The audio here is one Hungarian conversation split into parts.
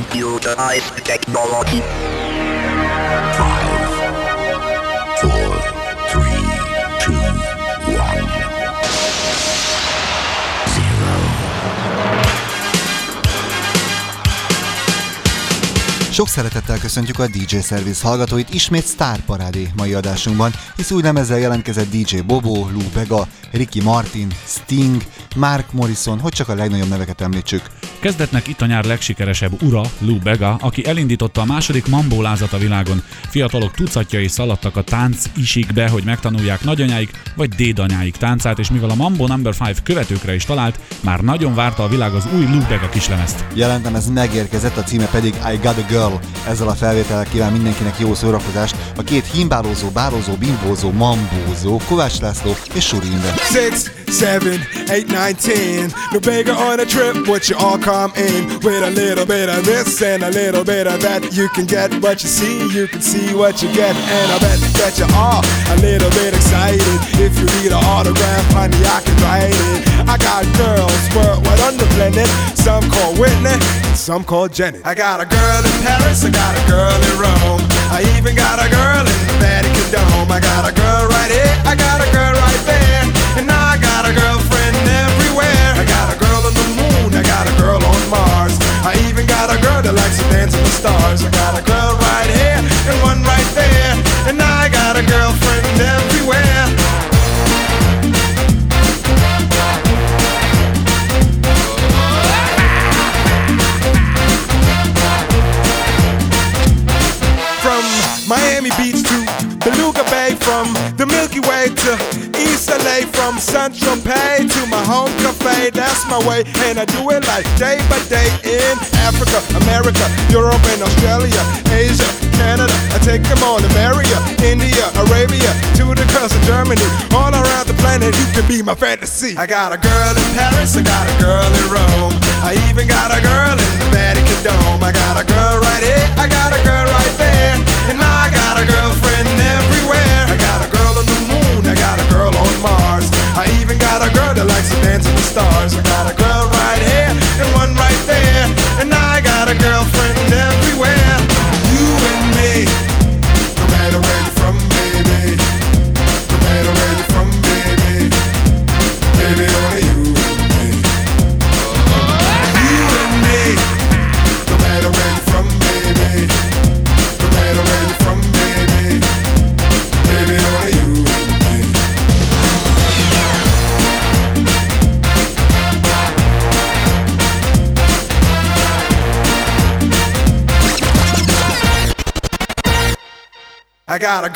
computerized technology. Sok szeretettel köszöntjük a DJ Service hallgatóit ismét Star Parádé mai adásunkban, hisz új lemezzel jelentkezett DJ Bobo, Lou Bega, Ricky Martin, Sting, Mark Morrison, hogy csak a legnagyobb neveket említsük. Kezdetnek itt a nyár legsikeresebb ura, Lou Bega, aki elindította a második mambó lázat a világon. Fiatalok tucatjai szaladtak a tánc isikbe, hogy megtanulják nagyanyáik vagy dédanyáik táncát, és mivel a Mambo Number 5 követőkre is talált, már nagyon várta a világ az új Lou Bega kislemezt. Jelentem ez megérkezett, a címe pedig I Got a Girl. Ezzel a felvétellel kíván mindenkinek jó szórakozást a két himbálózó, bározó, bimbózó, mambózó, Kovács László és Suri Imre. Six, seven, eight, nine, ten. No bigger on a trip, would you all come in with a little bit of this and a little bit of that? You can get what you see, you can see what you get, and I bet that you are a little bit excited. If you need an autograph, honey, I can write it. I got girls worldwide on the planet, some call Whitney, some call Jenny. I got a girl in Paris, I got a girl in Rome, I even got a girl in the Vatican Dome. I got a girl right here, I got a girl right there, and I got a girlfriend everywhere. I got a girl on the moon, I got a girl on Mars. I even got a girl that likes to dance in the stars. I got a girl right here and one right there, and I got a girlfriend everywhere. From Central Pay to my home cafe. That's my way, and I do it like day by day in Africa, America, Europe, and Australia, Asia, Canada. I take them all to Maria, India, Arabia, to the coast of Germany, all around the planet. You can be my fantasy. I got a girl in Paris, I got a girl in Rome,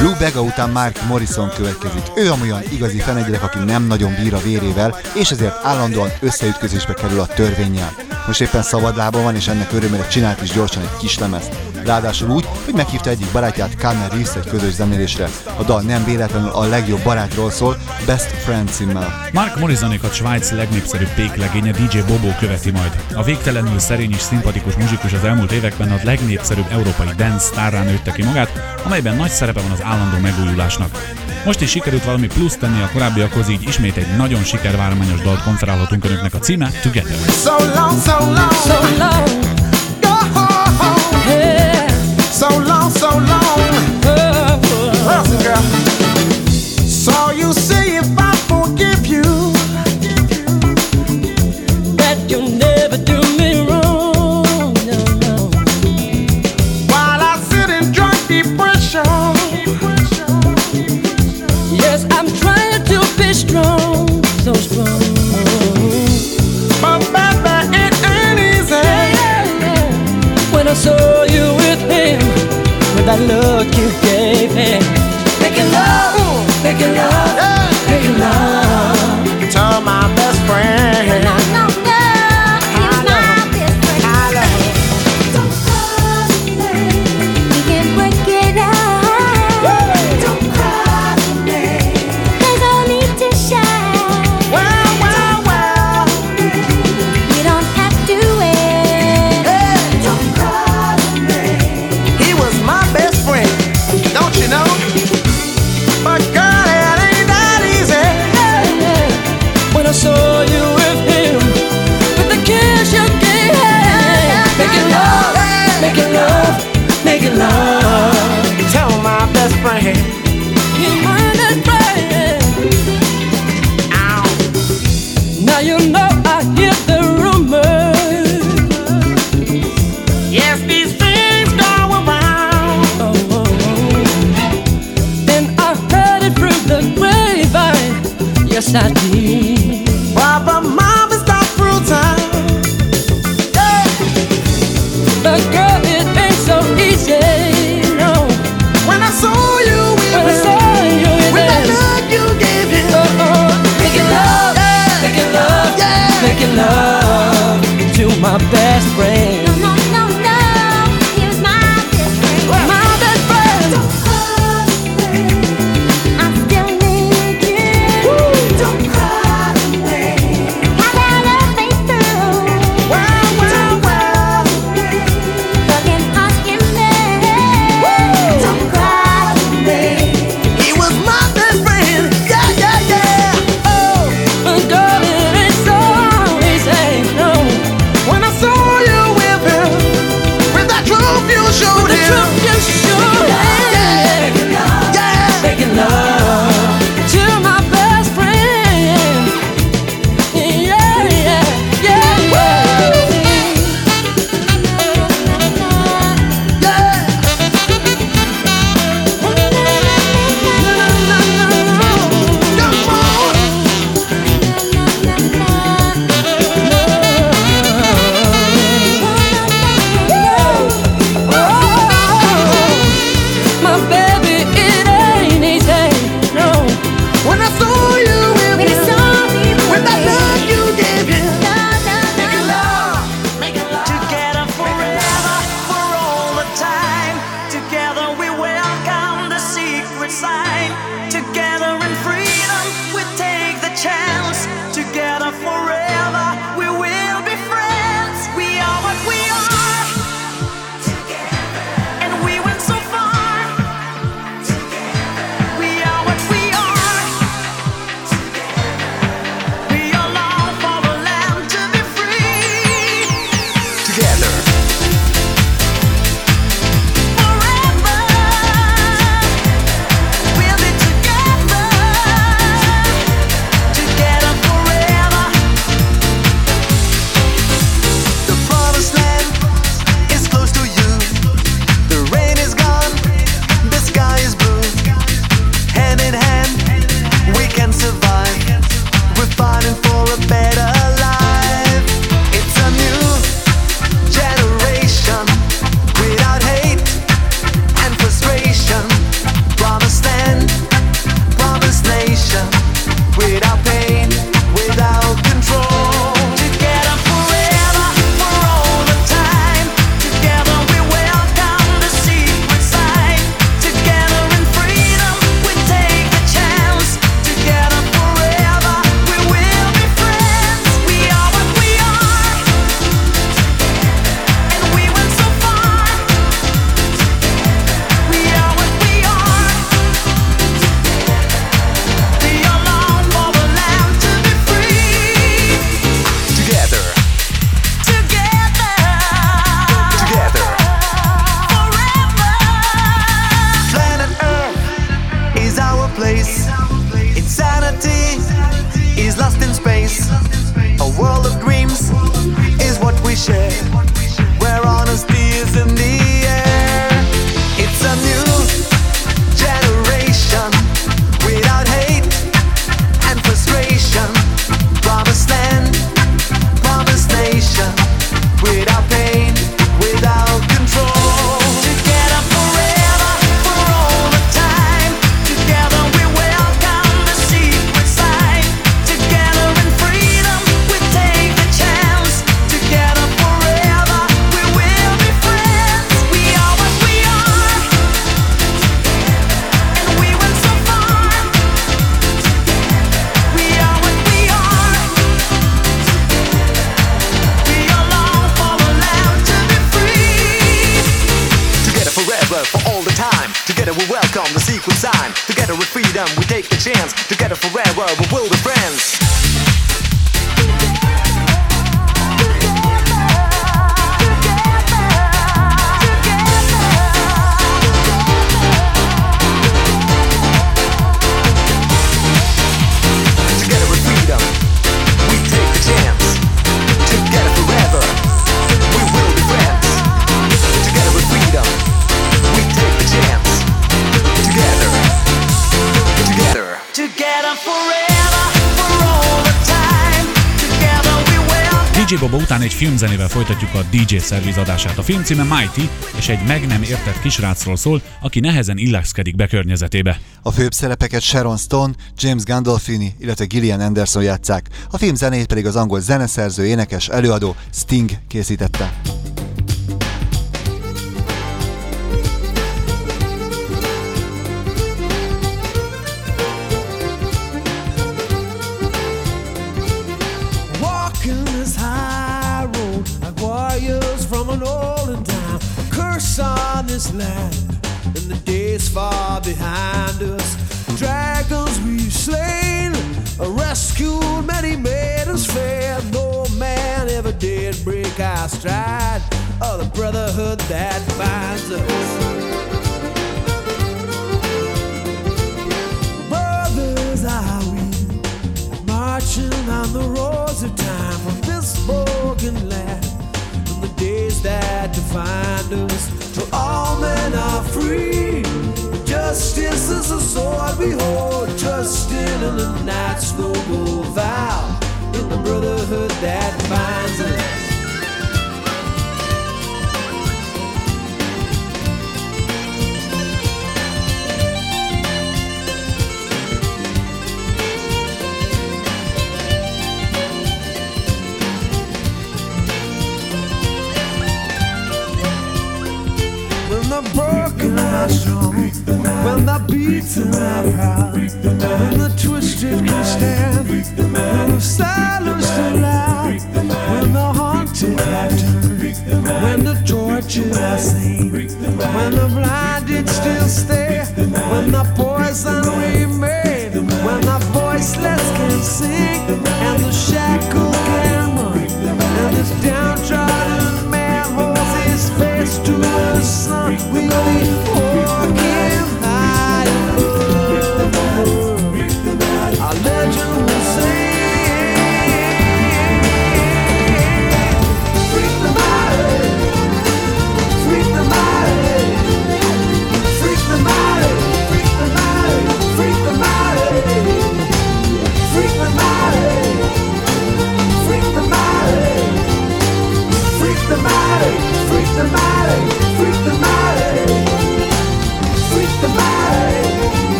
Lou Bega után Mark Morrison következik. Ő amolyan igazi fenegyelek, aki nem nagyon bír a vérével, és ezért állandóan összeütközésbe kerül a törvényel. Most éppen szabadlábon van, és ennek örömére csinált is gyorsan egy kis lemezt. Ráadásul úgy, hogy meghívta egyik barátját, Cameron Reeves egy közös zenélésre. A dal nem véletlenül a legjobb barátról szól, Best Friend címmel. Mark Morrisonékat Svájc legnépszerűbb péklegénye DJ Bobo követi majd. A végtelenül szerény és szimpatikus muzsikus az elmúlt években a legnépszerűbb európai dance sztárrá nőtte ki magát, amelyben nagy szerepe van az állandó megújulásnak. Most is sikerült valami plusz tenni a korábbiakhoz, így ismét egy nagyon sikervármányos dalt konferálhatunk önöknek a címe Together. So long, so long, so long. Look you gave him, making love, making love, making love. To my best friend. Filmzenével folytatjuk a DJ Service adását. A film címe Mighty, és egy meg nem értett kisrácról szól, aki nehezen illeszkedik be környezetébe. A főbb szerepeket Sharon Stone, James Gandolfini, illetve Gillian Anderson játszák, a film zenét pedig az angol zeneszerző, énekes, előadó Sting készítette. Stride or the brotherhood that binds us. Brothers are we, marching on the roads of time from this broken land and the days that defined us till all men are free. Justice is a sword we hold, trusting in the night's noble vow, in the brotherhood that binds us. When the beats beaten are proud, when the twisted can stand, when the silence too loud, when the haunted have turned, when the tortured are seen, when the blinded still stay, when the poison remain, when the voiceless can sing, and the shackled can run, and this downtrodden man holds his face to the sun. We'll be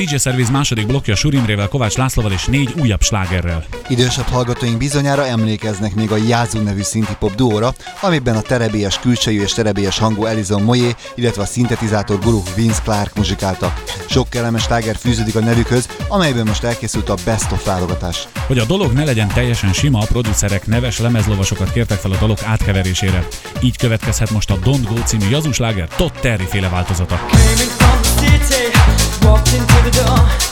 DJ Service második blokja Surimrével, Kovács Lászlóval és négy újabb slágerrel. Idősebb hallgatóink bizonyára emlékeznek még a Yazoo nevű szinti-pop duóra, amiben a terebélyes külsejű és terebélyes hangú Elizon Moyé, illetve a szintetizátor guru Vince Clark muzsikálta. Sok kellemes sláger fűződik a nevükhöz, amelyben most elkészült a Best of válogatás. Hogy a dolog ne legyen teljesen sima, a producerek neves lemezlovasokat kértek fel a dalok átkeverésére. Így következhet most a Don't Go című jazusláger Todd Terry féle változata. Walked into the door.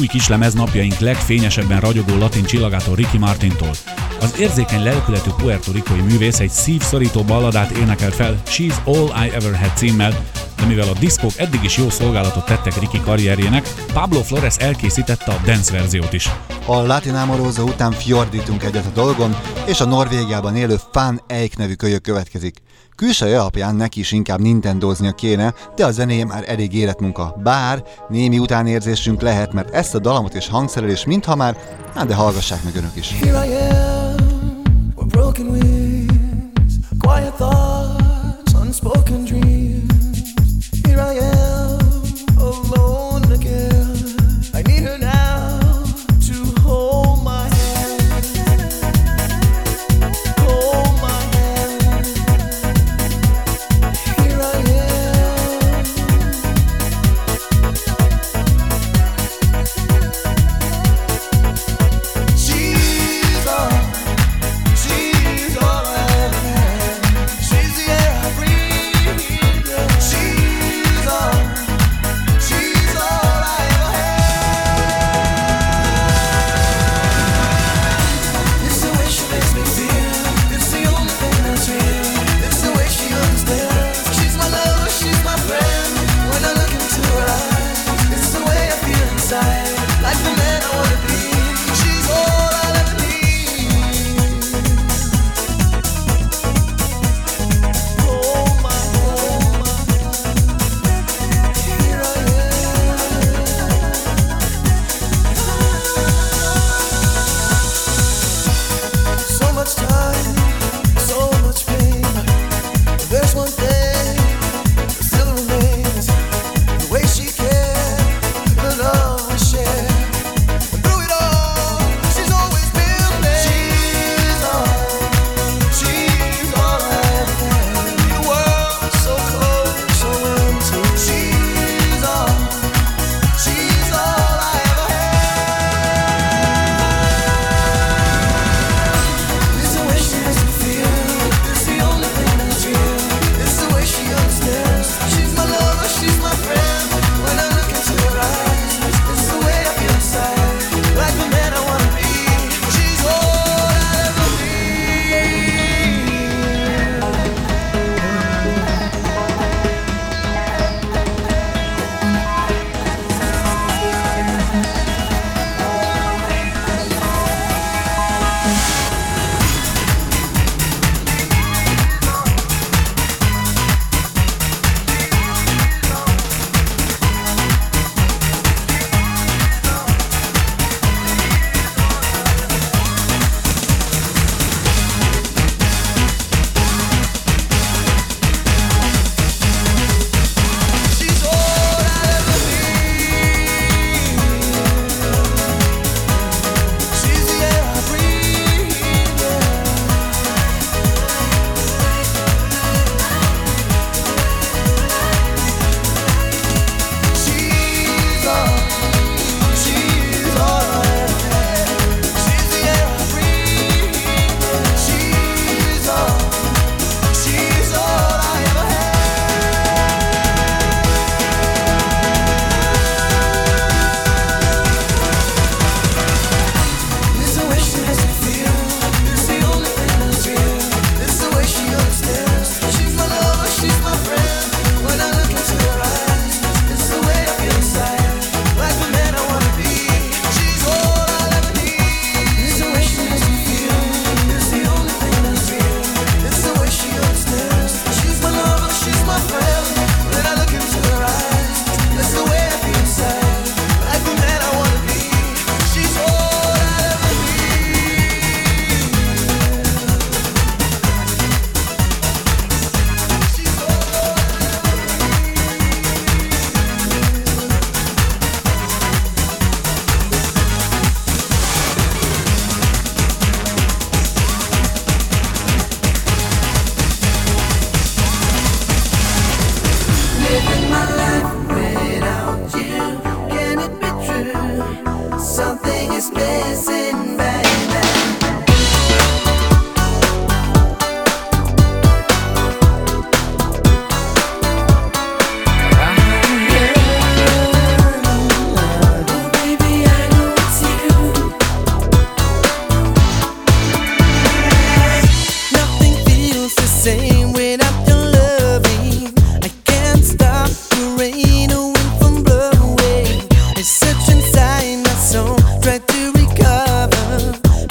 Új kislemez napjaink legfényesebben ragyogó latin csillagától Ricky Martintól. Az érzékeny lelkületű Puerto Ricoi művész egy szívszorító balladát énekel fel She's All I Ever Had címmel, de mivel a diszkók eddig is jó szolgálatot tettek Ricky karrierjének, Pablo Flores elkészítette a dance verziót is. A Latin Amorosa után fjordítunk egyet a dolgon, és a Norvégiában élő Fan Eik nevű kölyök következik. Külső alapján neki is inkább Nintendoznia kéne, de a zenéje már elég életmunka. Bár némi utánérzésünk lehet, mert ezt a dalamot és hangszerelés mintha már, hát de hallgassák meg önök is. Here I am,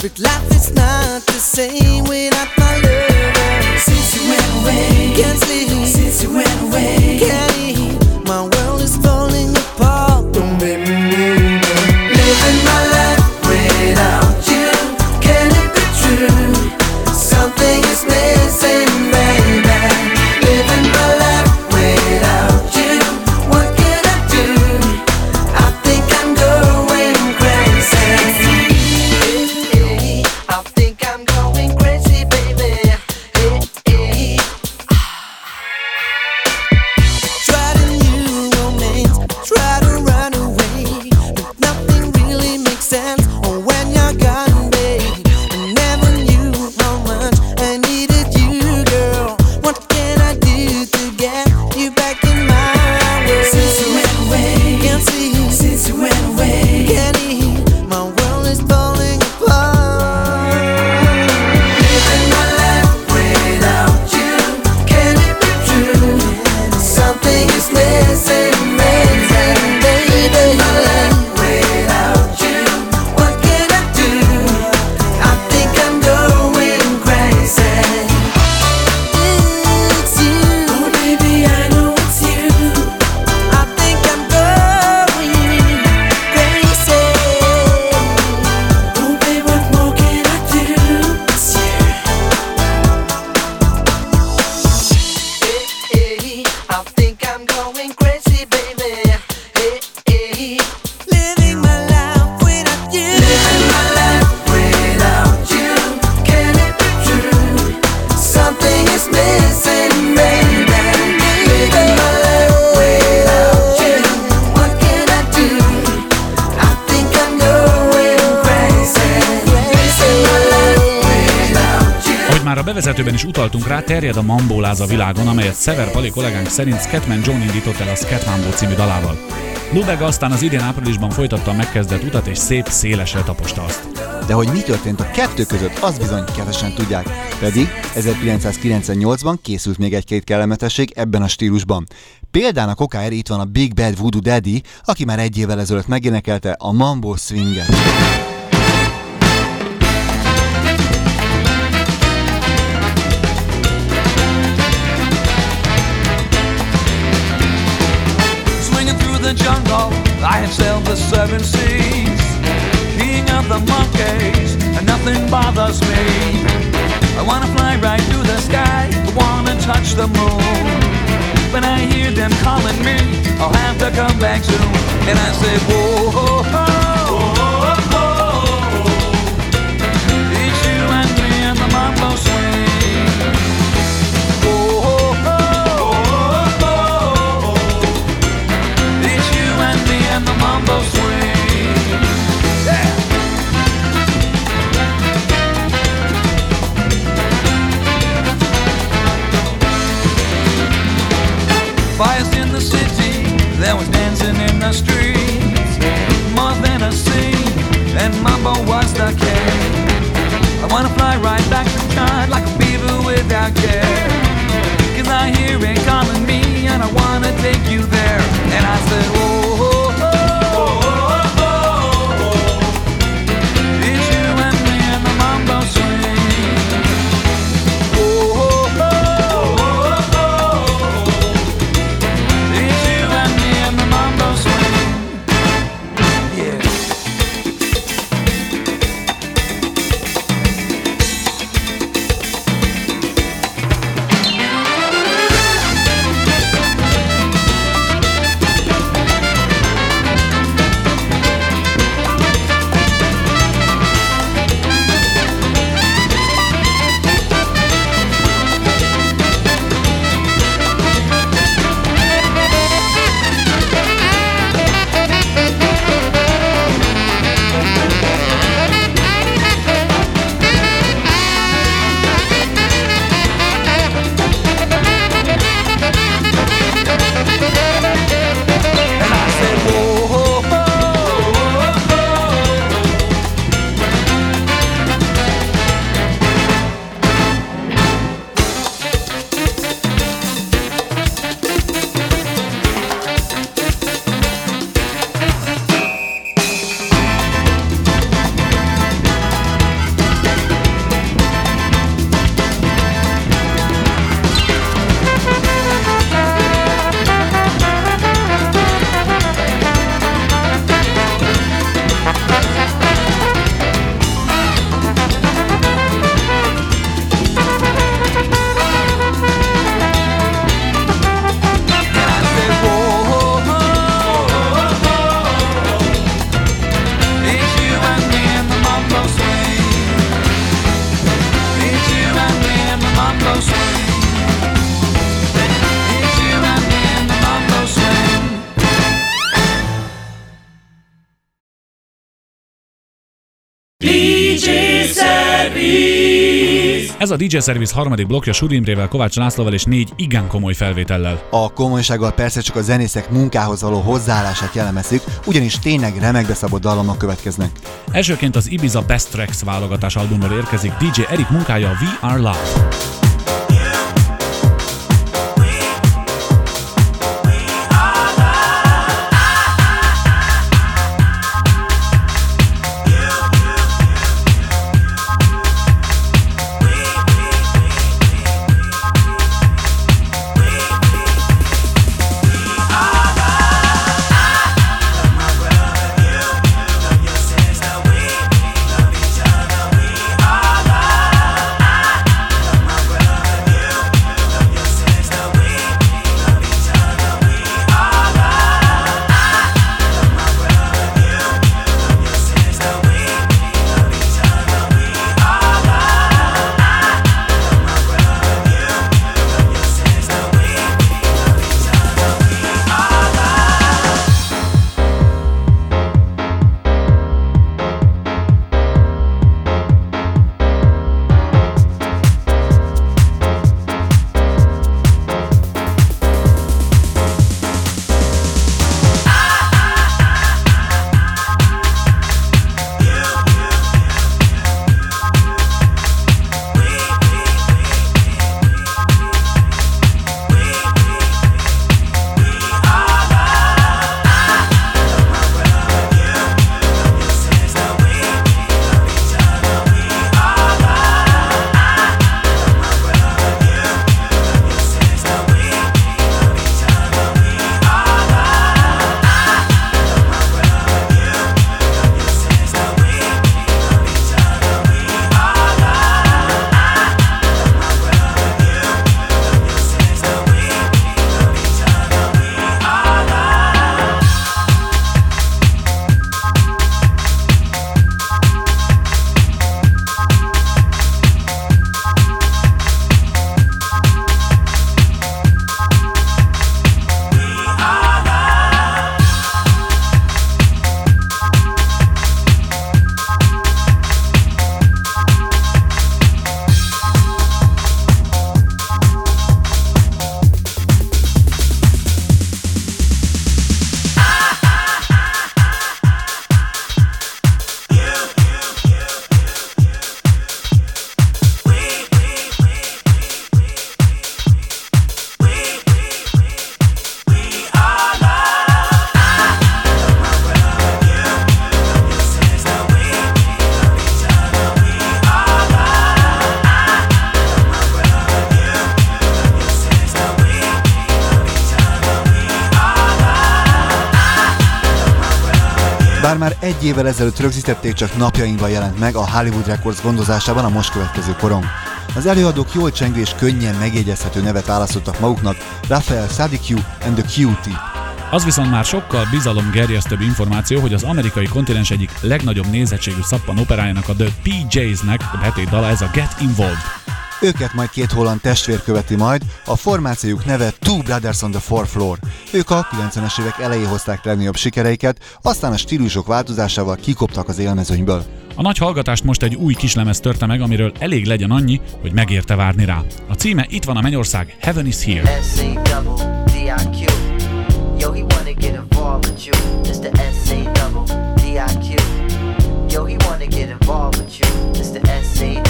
that life is not the same without my lover. Since you went away, can't sleep. Since you went away, can't eat. Terjed a mambóláz a világon, amelyet Sever Pali kollégánk szerint Scatman John indított el a Scatmambo című dalával. Lubega aztán az idén áprilisban folytatta a megkezdett utat, és szép szélesre taposta azt. De hogy mi történt a kettő között, az bizony kevesen tudják. Pedig 1998-ban készült még egy-két kellemetesség ebben a stílusban. Példának okáért itt van a Big Bad Voodoo Daddy, aki már egy évvel ezelőtt megénekelte a Mambo Swinget. I sailed the seven seas, king of the monkeys, and nothing bothers me. I wanna fly right through the sky, I wanna touch the moon. When I hear them calling me, I'll have to come back soon. And I say, whoa, streets. More than a scene, and mambo was the king. I wanna fly right back to time like a beaver without care. Cause I hear it calling me, and I wanna take you there. And I said, Ez a DJ Service harmadik blokja Suri Imrével, Kovács Lászlóval és négy igen komoly felvétellel. A komolysággal persze csak a zenészek munkához való hozzáállását jellemezzük, ugyanis tényleg remekbe szabott dallamok következnek. Elsőként az Ibiza Best Tracks válogatás albumról érkezik DJ Erik munkája We Are Love. Egy évvel ezelőtt rögzítették, csak napjainkban jelent meg a Hollywood Records gondozásában a most következő korong. Az előadók jól csengő és könnyen megjegyezhető nevet választottak maguknak, Raphael Sadiq and the Cutie. Az viszont már sokkal bizalomgerjesztőbb információ, hogy az amerikai kontinens egyik legnagyobb nézettségű szappan operájának a The PJs-nek a betét dala ez a Get Involved. Őket majd két holland testvér követi majd, a formációjuk neve Two Brothers on the Fourth Floor. Ők a 90-es évek elején hozták legnagyobb sikereiket, aztán a stílusok változásával kikoptak az élmezőnyből. A nagy hallgatást most egy új kislemez törte meg, amiről elég legyen annyi, hogy megérte várni rá. A címe itt van a Mennyország, Heaven is Here. Yo, he wanna get involved with you. Mr. S-A-double-D-I-Q. Yo, he wanna get involved with you. Mr. S-A-double-D-I-Q.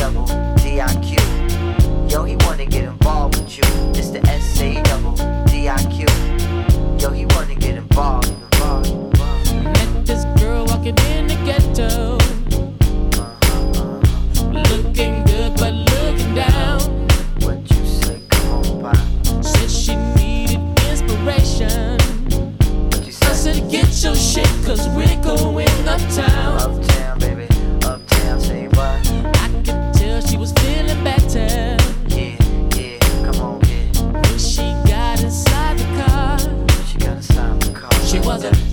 Cause we're going uptown. Uptown, baby. Uptown, say what? I can tell she was feeling better. Yeah, yeah, come on, yeah. When she got inside the car, she got inside the car. She wasn't.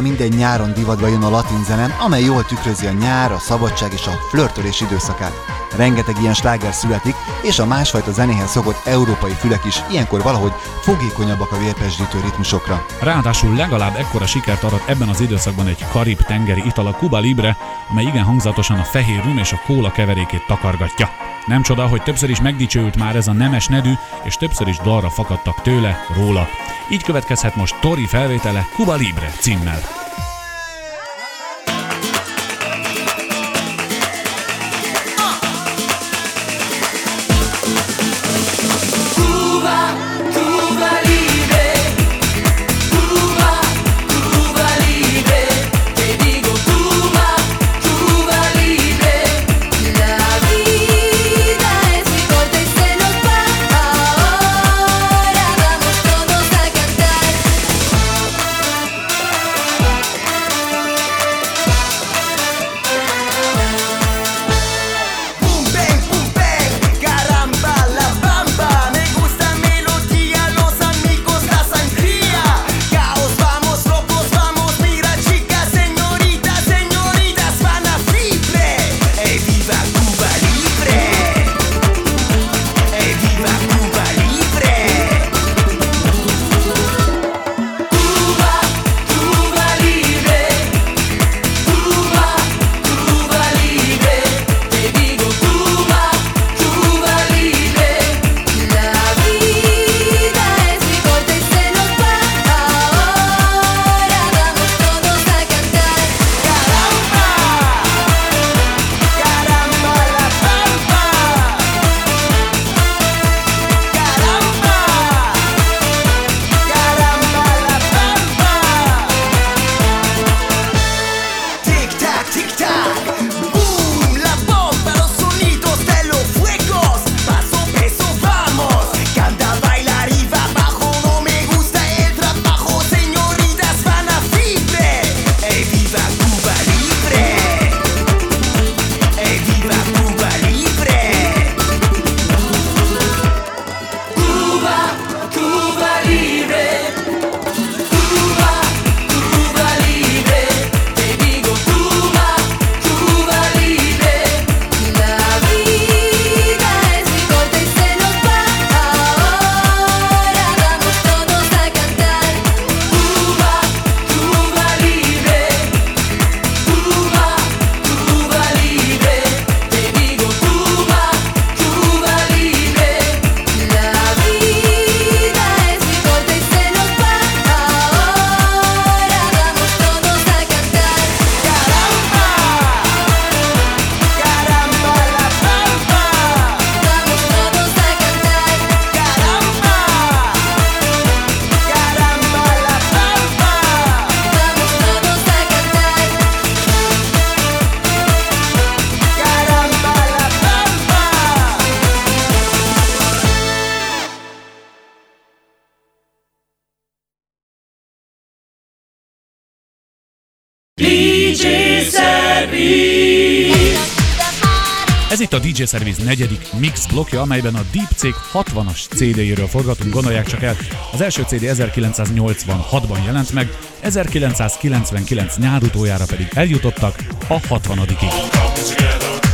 Évek óta minden nyáron divatba jön a latin zene, amely jól tükrözi a nyár, a szabadság és a flörtölés időszakát. Rengeteg ilyen sláger születik, és a másfajta zenéhez szokott európai fülek is ilyenkor valahogy fogékonyabbak a vérpesdítő ritmusokra. Ráadásul legalább ekkora sikert arat ebben az időszakban egy karib-tengeri ital a Cuba Libre, amely igen hangzatosan a fehér rum és a kóla keverékét takargatja. Nem csoda, hogy többször is megdicsőült már ez a nemes nedű, és többször is dalra fakadtak tőle, róla. Így következhet most Tori felvétele Cuba Libre címmel. DJ Service negyedik mix blokja, amelyben a Deep Cég 60-as CD-jéről forgatunk, gondolják csak el. Az első CD 1986-ban jelent meg, 1999 nyárutójára pedig eljutottak a 60-ig.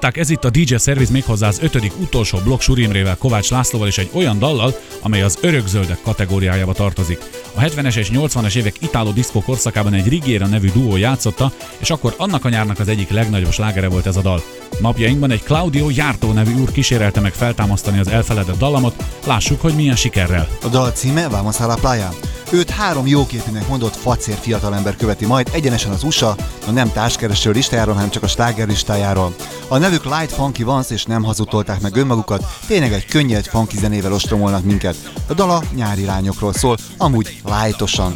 Hallották, ez itt a DJ Service méghozzá az ötödik utolsó blokk Surimrével, Kovács Lászlóval és egy olyan dallal, amely az örökzöldek kategóriájába tartozik. A 70-es és 80-es évek itáló diszkó korszakában egy Rigiera nevű duó játszotta, és akkor annak a nyárnak az egyik legnagyobb slágere volt ez a dal. Napjainkban egy Claudio Jártó nevű úr kísérelte meg feltámasztani az elfeledett dallamot, lássuk, hogy milyen sikerrel. A dal címe Vamos a la. Őt három jóképűnek mondott facér fiatalember követi majd egyenesen az USA, a nem társkereső listájáról, hanem csak a sláger listájáról. A nevük Light Funky Vance és nem hazudtolták meg önmagukat, tényleg egy könnyed funky zenével ostromolnak minket. A dala nyári lányokról szól, amúgy lightosan.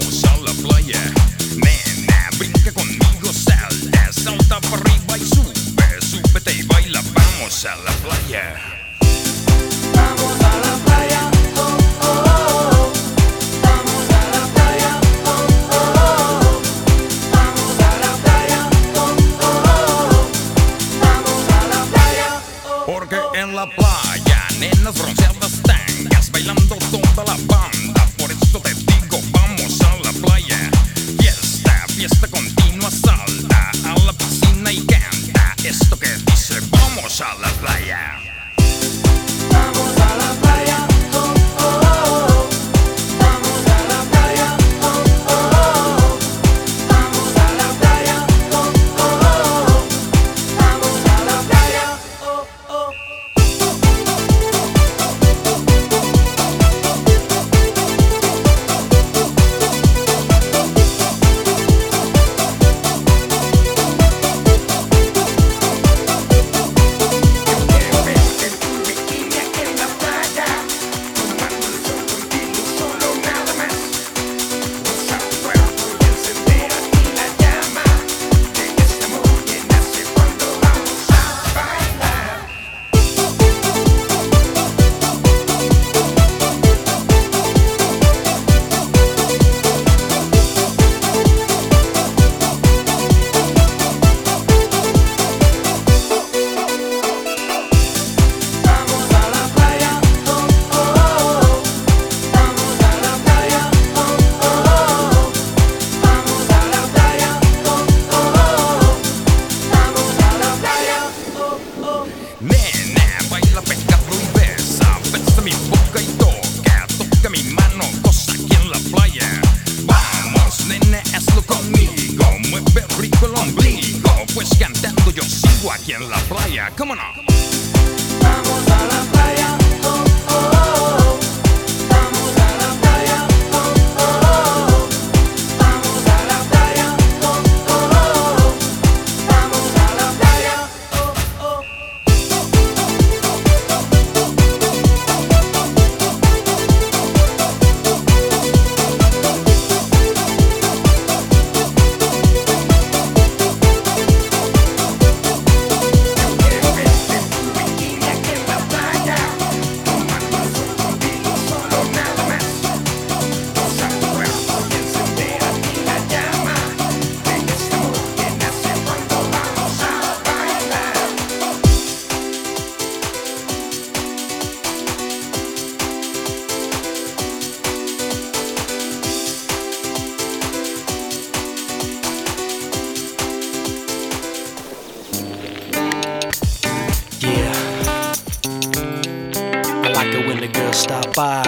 By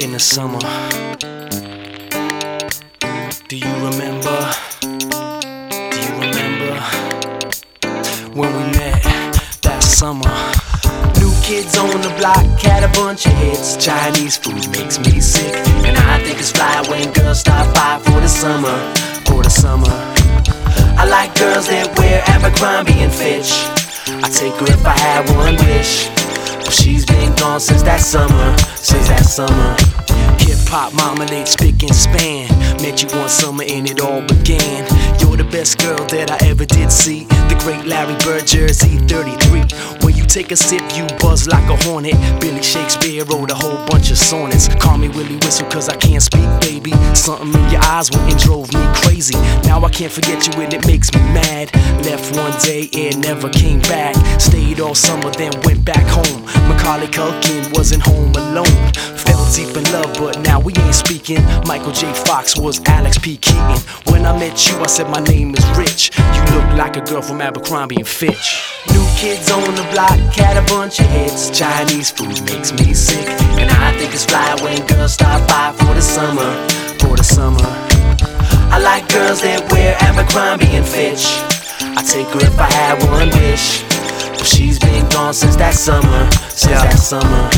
in the summer. Do you remember? Do you remember when we met that summer? New kids on the block had a bunch of hits. Chinese food makes me sick, and I think it's fly when girls stop by for the summer, for the summer. I like girls that wear Abercrombie and Fitch. I take her if I had one wish. She's been gone since that summer, since that summer. Hip hop mama made spick and span. Met you one summer and it all began. You're the best girl that I ever did see. The great Larry Bird jersey 33. Take a sip, you buzz like a hornet. Billy Shakespeare wrote a whole bunch of sonnets. Call me Willie Whistle, cause I can't speak, baby. Something in your eyes went and drove me crazy. Now I can't forget you and it makes me mad. Left one day, and never came back. Stayed all summer, then went back home. Macaulay Culkin wasn't home alone. Fell deep in love, but now we ain't speaking. Michael J. Fox was Alex P. Keaton. When I met you, I said my name is Rich. You look like a girl from Abercrombie and Fitch. New kids on the block had a bunch of hits. Chinese food makes me sick, and I think it's fly when girls stop by for the summer, for the summer. I like girls that wear Abercrombie and Fitch. I'd take her if I had one wish. But she's been gone since that summer, since that summer.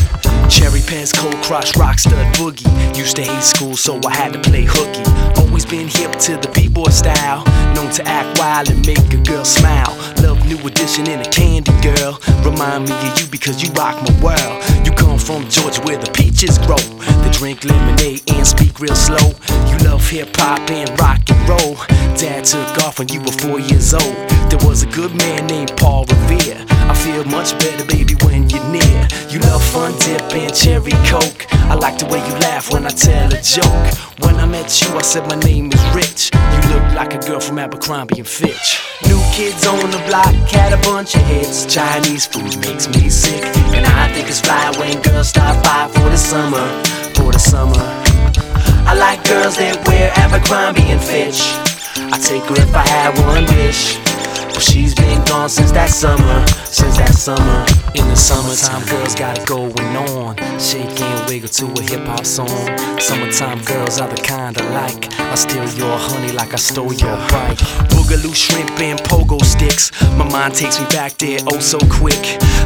Cherry Pants, Cold Crush, Rockstud Boogie. Used to hate school, so I had to play hooky. Always been hip to the b-boy style. Known to act wild and make a girl smile. Love New Edition and a Candy Girl. Remind me of you because you rock my world. You come from Georgia where the peaches grow. They drink lemonade and speak real slow. You love hip hop and rock and roll. Dad took off when you were four years old. There was a good man named Paul Revere. I feel much better, baby, when you're near. You love fun dip and cherry coke. I like the way you laugh when I tell a joke. When I met you, I said my name is Rich. You look like a girl from Abercrombie and Fitch. New kids on the block had a bunch of hits. Chinese food makes me sick, and I think it's fly when girls stop by for the summer, for the summer. I like girls that wear Abercrombie and Fitch. I take her if I had one wish. She's been gone since that summer, since that summer. In the summertime, girls got it going on. Shake and wiggle to a hip hop song. Summertime girls are the kind I like. I steal your honey like I stole your bike. Boogaloo shrimp and pogo sticks. My mind takes me back there oh so quick.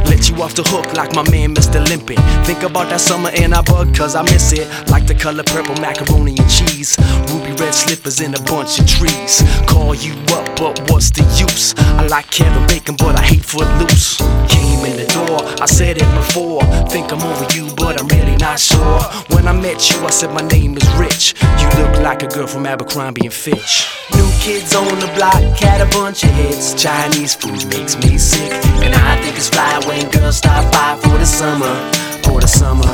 Let you off the hook like my man Mr. Limpy. Think about that summer and I bug cause I miss it. Like the color purple macaroni and cheese. Ruby red slippers in a bunch of trees. Call you up, but what's the use? I like Kevin Bacon, but I hate Footloose. Came in the door, I said it before. Think I'm over you, but I'm really not sure. When I met you, I said my name is Rich. You look like a girl from Abercrombie and Fitch. New kids on the block had a bunch of hits. Chinese food makes me sick, and I think it's fly when girls stop by for the summer, for the summer.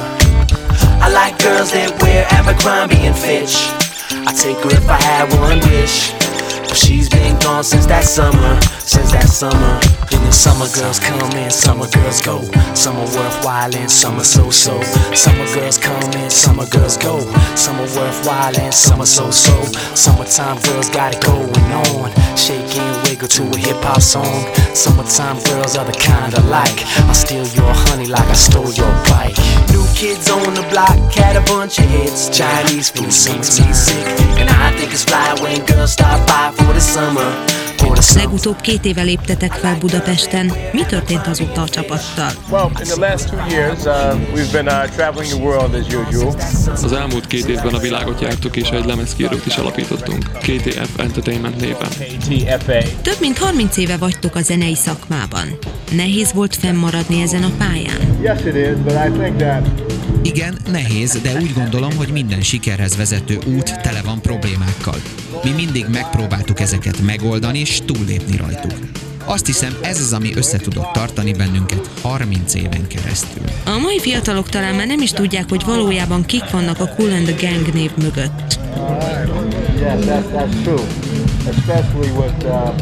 I like girls that wear Abercrombie and Fitch. I take her if I had one wish. She's been gone since that summer, since that summer. In the summer, girls come and summer girls go. Some are worthwhile and some are so so. Summer girls come and summer girls go. Some are worthwhile and some are so so. Summertime girls got it going on. Shake and wiggle to a hip hop song. Summertime girls are the kind I like. I steal your honey like I stole your bike. New kids on the block had a bunch of hits. Chinese food makes me sick, and I think it's fly when girls stop by for the summer. Legutóbb két éve léptetek fel Budapesten. Mi történt azóta a csapattal? Uh, uh. Az elmúlt két évben a világot jártuk és egy lemezkiadót is alapítottunk, KTF Entertainment néven. Több mint 30 éve vagytok a zenei szakmában. Nehéz volt fennmaradni ezen a pályán? Igen, nehéz, de úgy gondolom, hogy minden sikerhez vezető út tele van problémákkal. Mi mindig megpróbáltuk ezeket megoldani és túllépni rajtuk. Azt hiszem, ez az, ami össze tudott tartani bennünket 30 éven keresztül. A mai fiatalok talán már nem is tudják, hogy valójában kik vannak a Cool and the Gang név mögött.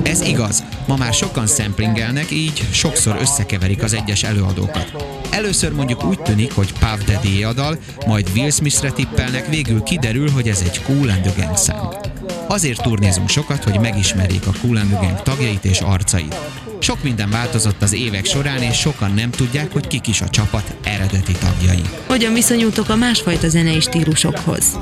Ez igaz, ma már sokan samplingelnek, így sokszor összekeverik az egyes előadókat. Először mondjuk úgy tűnik, hogy Puff Daddy a dal, majd Will Smithre tippelnek, végül kiderül, hogy ez egy Cool and the Gang szám. Azért turnézunk sokat, hogy megismerjék a Gang tagjait és arcait. Sok minden változott az évek során, és sokan nem tudják, hogy kik is a csapat eredeti tagjai. Hogyan viszonyultok a másfajta zenei stílusokhoz?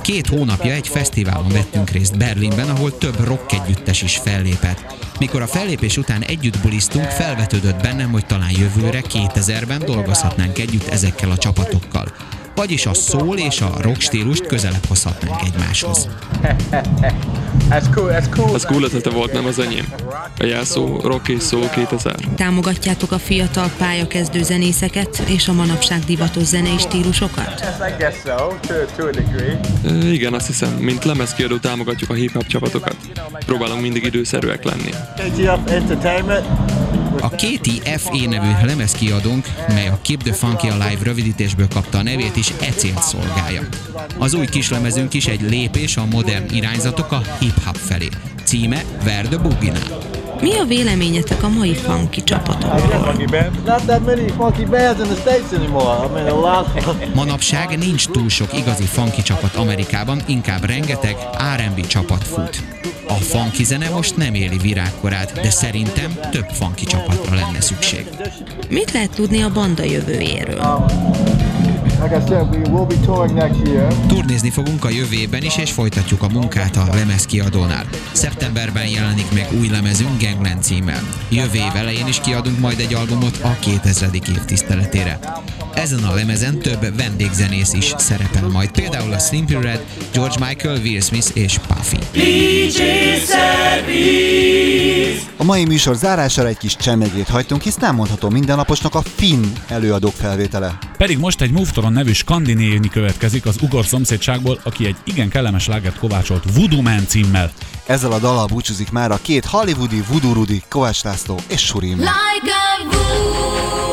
Két hónapja egy fesztiválon vettünk részt Berlinben, ahol több rock együttes is fellépett. Mikor a fellépés után együtt bulisztunk, felvetődött bennem, hogy talán jövőre, 2000-ben dolgozhatnánk együtt ezekkel a csapatokkal. Vagyis a szól és a rock stílust közelebb hozhatnánk egymáshoz. That's cool, that's cool. Az cool ötlete volt, nem az enyém. A jelszó Rock és Soul 2000. Támogatjátok a fiatal pályakezdő zenészeket és a manapság divatos zenei stílusokat? Igen, azt hiszem, mint lemezkiadó támogatjuk a hip-hop csapatokat. Próbálunk mindig időszerűek lenni. KTF. A KTFE nevű lemezkiadónk, mely a Keep the Funky Alive rövidítésből kapta a nevét is e célt szolgálja. Az új kislemezünk is egy lépés a modern irányzatok a hip-hop felé. Címe Where the Boogie. Mi a véleményetek a mai funky csapatokról? Manapság nincs túl sok igazi funky csapat Amerikában, inkább rengeteg R&B csapat fut. A funky zene most nem éli virágkorát, de szerintem több funky csapatra lenne szükség. Mit lehet tudni a banda jövőjéről? Turnézni fogunk a jövőben is, és folytatjuk a munkát a lemezkiadónál. Szeptemberben jelenik meg új lemezünk Gangland címmel. Jövő év elején is kiadunk majd egy albumot a 2000. év tiszteletére. Ezen a lemezen több vendégzenész is szerepel majd, például a Slimpy Red, George Michael, Will Smith és Puffy. A mai műsor zárására egy kis csemegét hagytunk, hisz nem mondható mindennaposnak a finn előadók felvétele. Pedig most egy Move nevű skandinéni következik az ugor szomszédságból, aki egy igen kellemes lágert kovácsolt Voodoo Man címmel. Ezzel a dallal búcsúzik már a két hollywoodi voodoo Rudi, Kovács László és Surim. Like a voodoo